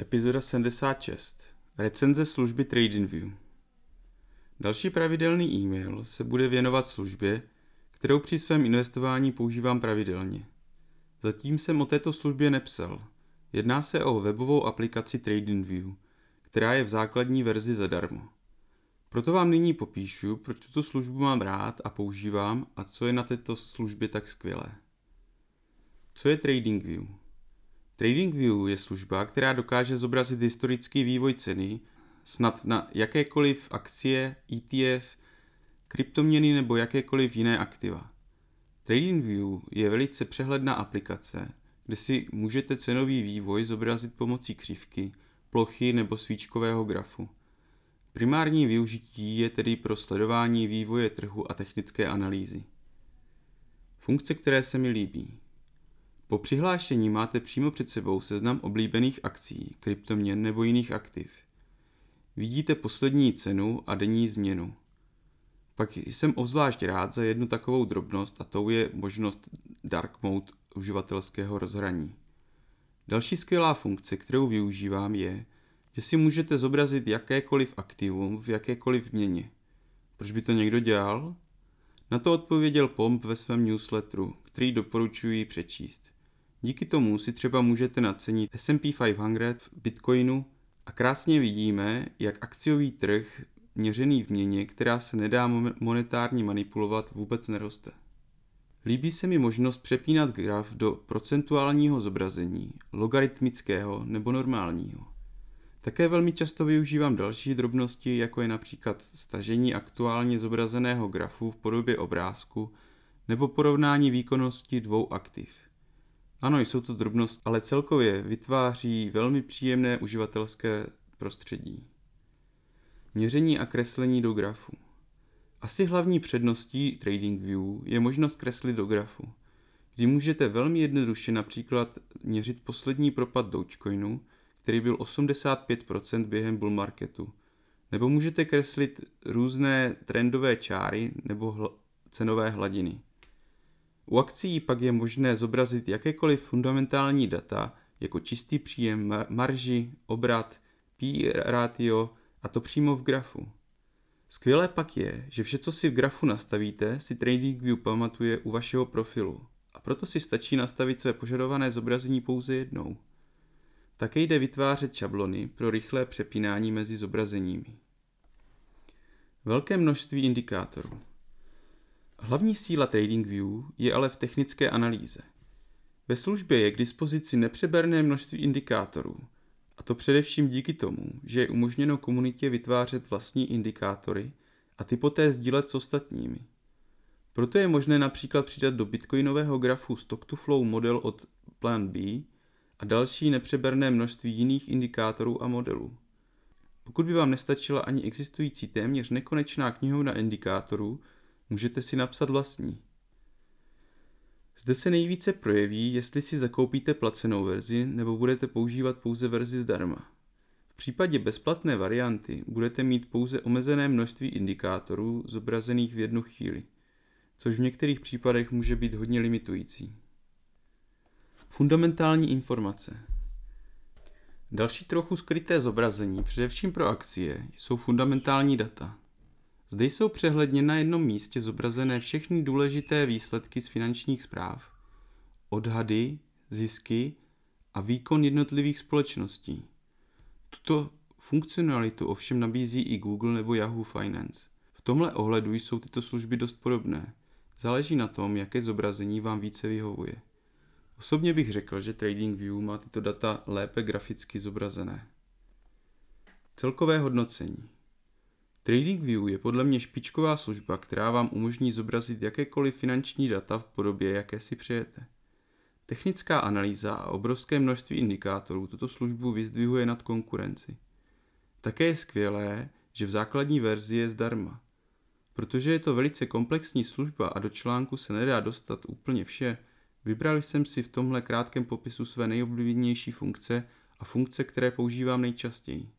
Epizoda 76. Recenze služby TradingView. Další pravidelný e-mail se bude věnovat službě, kterou při svém investování používám pravidelně. Zatím jsem o této službě nepsal. Jedná se o webovou aplikaci TradingView, která je v základní verzi zadarmo. Proto vám nyní popíšu, proč tuto službu mám rád a používám a co je na této službě tak skvělé. Co je TradingView? TradingView je služba, která dokáže zobrazit historický vývoj ceny snad na jakékoliv akcie, ETF, kryptoměny nebo jakékoliv jiné aktiva. TradingView je velice přehledná aplikace, kde si můžete cenový vývoj zobrazit pomocí křivky, plochy nebo svíčkového grafu. Primární využití je tedy pro sledování vývoje trhu a technické analýzy. Funkce, které se mi líbí. Po přihlášení máte přímo před sebou seznam oblíbených akcí, kryptoměn nebo jiných aktiv. Vidíte poslední cenu a denní změnu. Pak jsem obzvlášť rád za jednu takovou drobnost a tou je možnost Dark Mode uživatelského rozhraní. Další skvělá funkce, kterou využívám, je, že si můžete zobrazit jakékoliv aktivum v jakékoliv měně. Proč by to někdo dělal? Na to odpověděl Pomp ve svém newsletteru, který doporučuji přečíst. Díky tomu si třeba můžete nacenit S&P 500 v Bitcoinu a krásně vidíme, jak akciový trh měřený v měně, která se nedá monetárně manipulovat, vůbec neroste. Líbí se mi možnost přepínat graf do procentuálního zobrazení, logaritmického nebo normálního. Také velmi často využívám další drobnosti, jako je například stažení aktuálně zobrazeného grafu v podobě obrázku nebo porovnání výkonnosti dvou aktiv. Ano, jsou to drobnosti, ale celkově vytváří velmi příjemné uživatelské prostředí. Měření a kreslení do grafu. Asi hlavní předností TradingView je možnost kreslit do grafu, kdy můžete velmi jednoduše například měřit poslední propad Dogecoinu, který byl 85% během bull marketu, nebo můžete kreslit různé trendové čáry nebo hl- cenové hladiny. U akcí pak je možné zobrazit jakékoliv fundamentální data, jako čistý příjem, marži, obrat, P ratio a to přímo v grafu. Skvělé pak je, že vše, co si v grafu nastavíte, si TradingView pamatuje u vašeho profilu a proto si stačí nastavit své požadované zobrazení pouze jednou. Také jde vytvářet šablony pro rychlé přepínání mezi zobrazeními. Velké množství indikátorů. Hlavní síla TradingView je ale v technické analýze. Ve službě je k dispozici nepřeberné množství indikátorů, a to především díky tomu, že je umožněno komunitě vytvářet vlastní indikátory a ty poté sdílet s ostatními. Proto je možné například přidat do bitcoinového grafu Stock to Flow model od Plan B a další nepřeberné množství jiných indikátorů a modelů. Pokud by vám nestačila ani existující téměř nekonečná knihovna indikátorů, můžete si napsat vlastní. Zde se nejvíce projeví, jestli si zakoupíte placenou verzi nebo budete používat pouze verzi zdarma. V případě bezplatné varianty budete mít pouze omezené množství indikátorů zobrazených v jednu chvíli, což v některých případech může být hodně limitující. Fundamentální informace Další trochu skryté zobrazení, především pro akcie, jsou fundamentální data. Zde jsou přehledně na jednom místě zobrazené všechny důležité výsledky z finančních zpráv, odhady, zisky a výkon jednotlivých společností. Tuto funkcionalitu ovšem nabízí i Google nebo Yahoo Finance. V tomhle ohledu jsou tyto služby dost podobné. Záleží na tom, jaké zobrazení vám více vyhovuje. Osobně bych řekl, že TradingView má tyto data lépe graficky zobrazené. Celkové hodnocení. TradingView je podle mě špičková služba, která vám umožní zobrazit jakékoliv finanční data v podobě, jaké si přejete. Technická analýza a obrovské množství indikátorů tuto službu vyzdvihuje nad konkurenci. Také je skvělé, že v základní verzi je zdarma. Protože je to velice komplexní služba a do článku se nedá dostat úplně vše, vybral jsem si v tomhle krátkém popisu své nejoblíbenější funkce a funkce, které používám nejčastěji.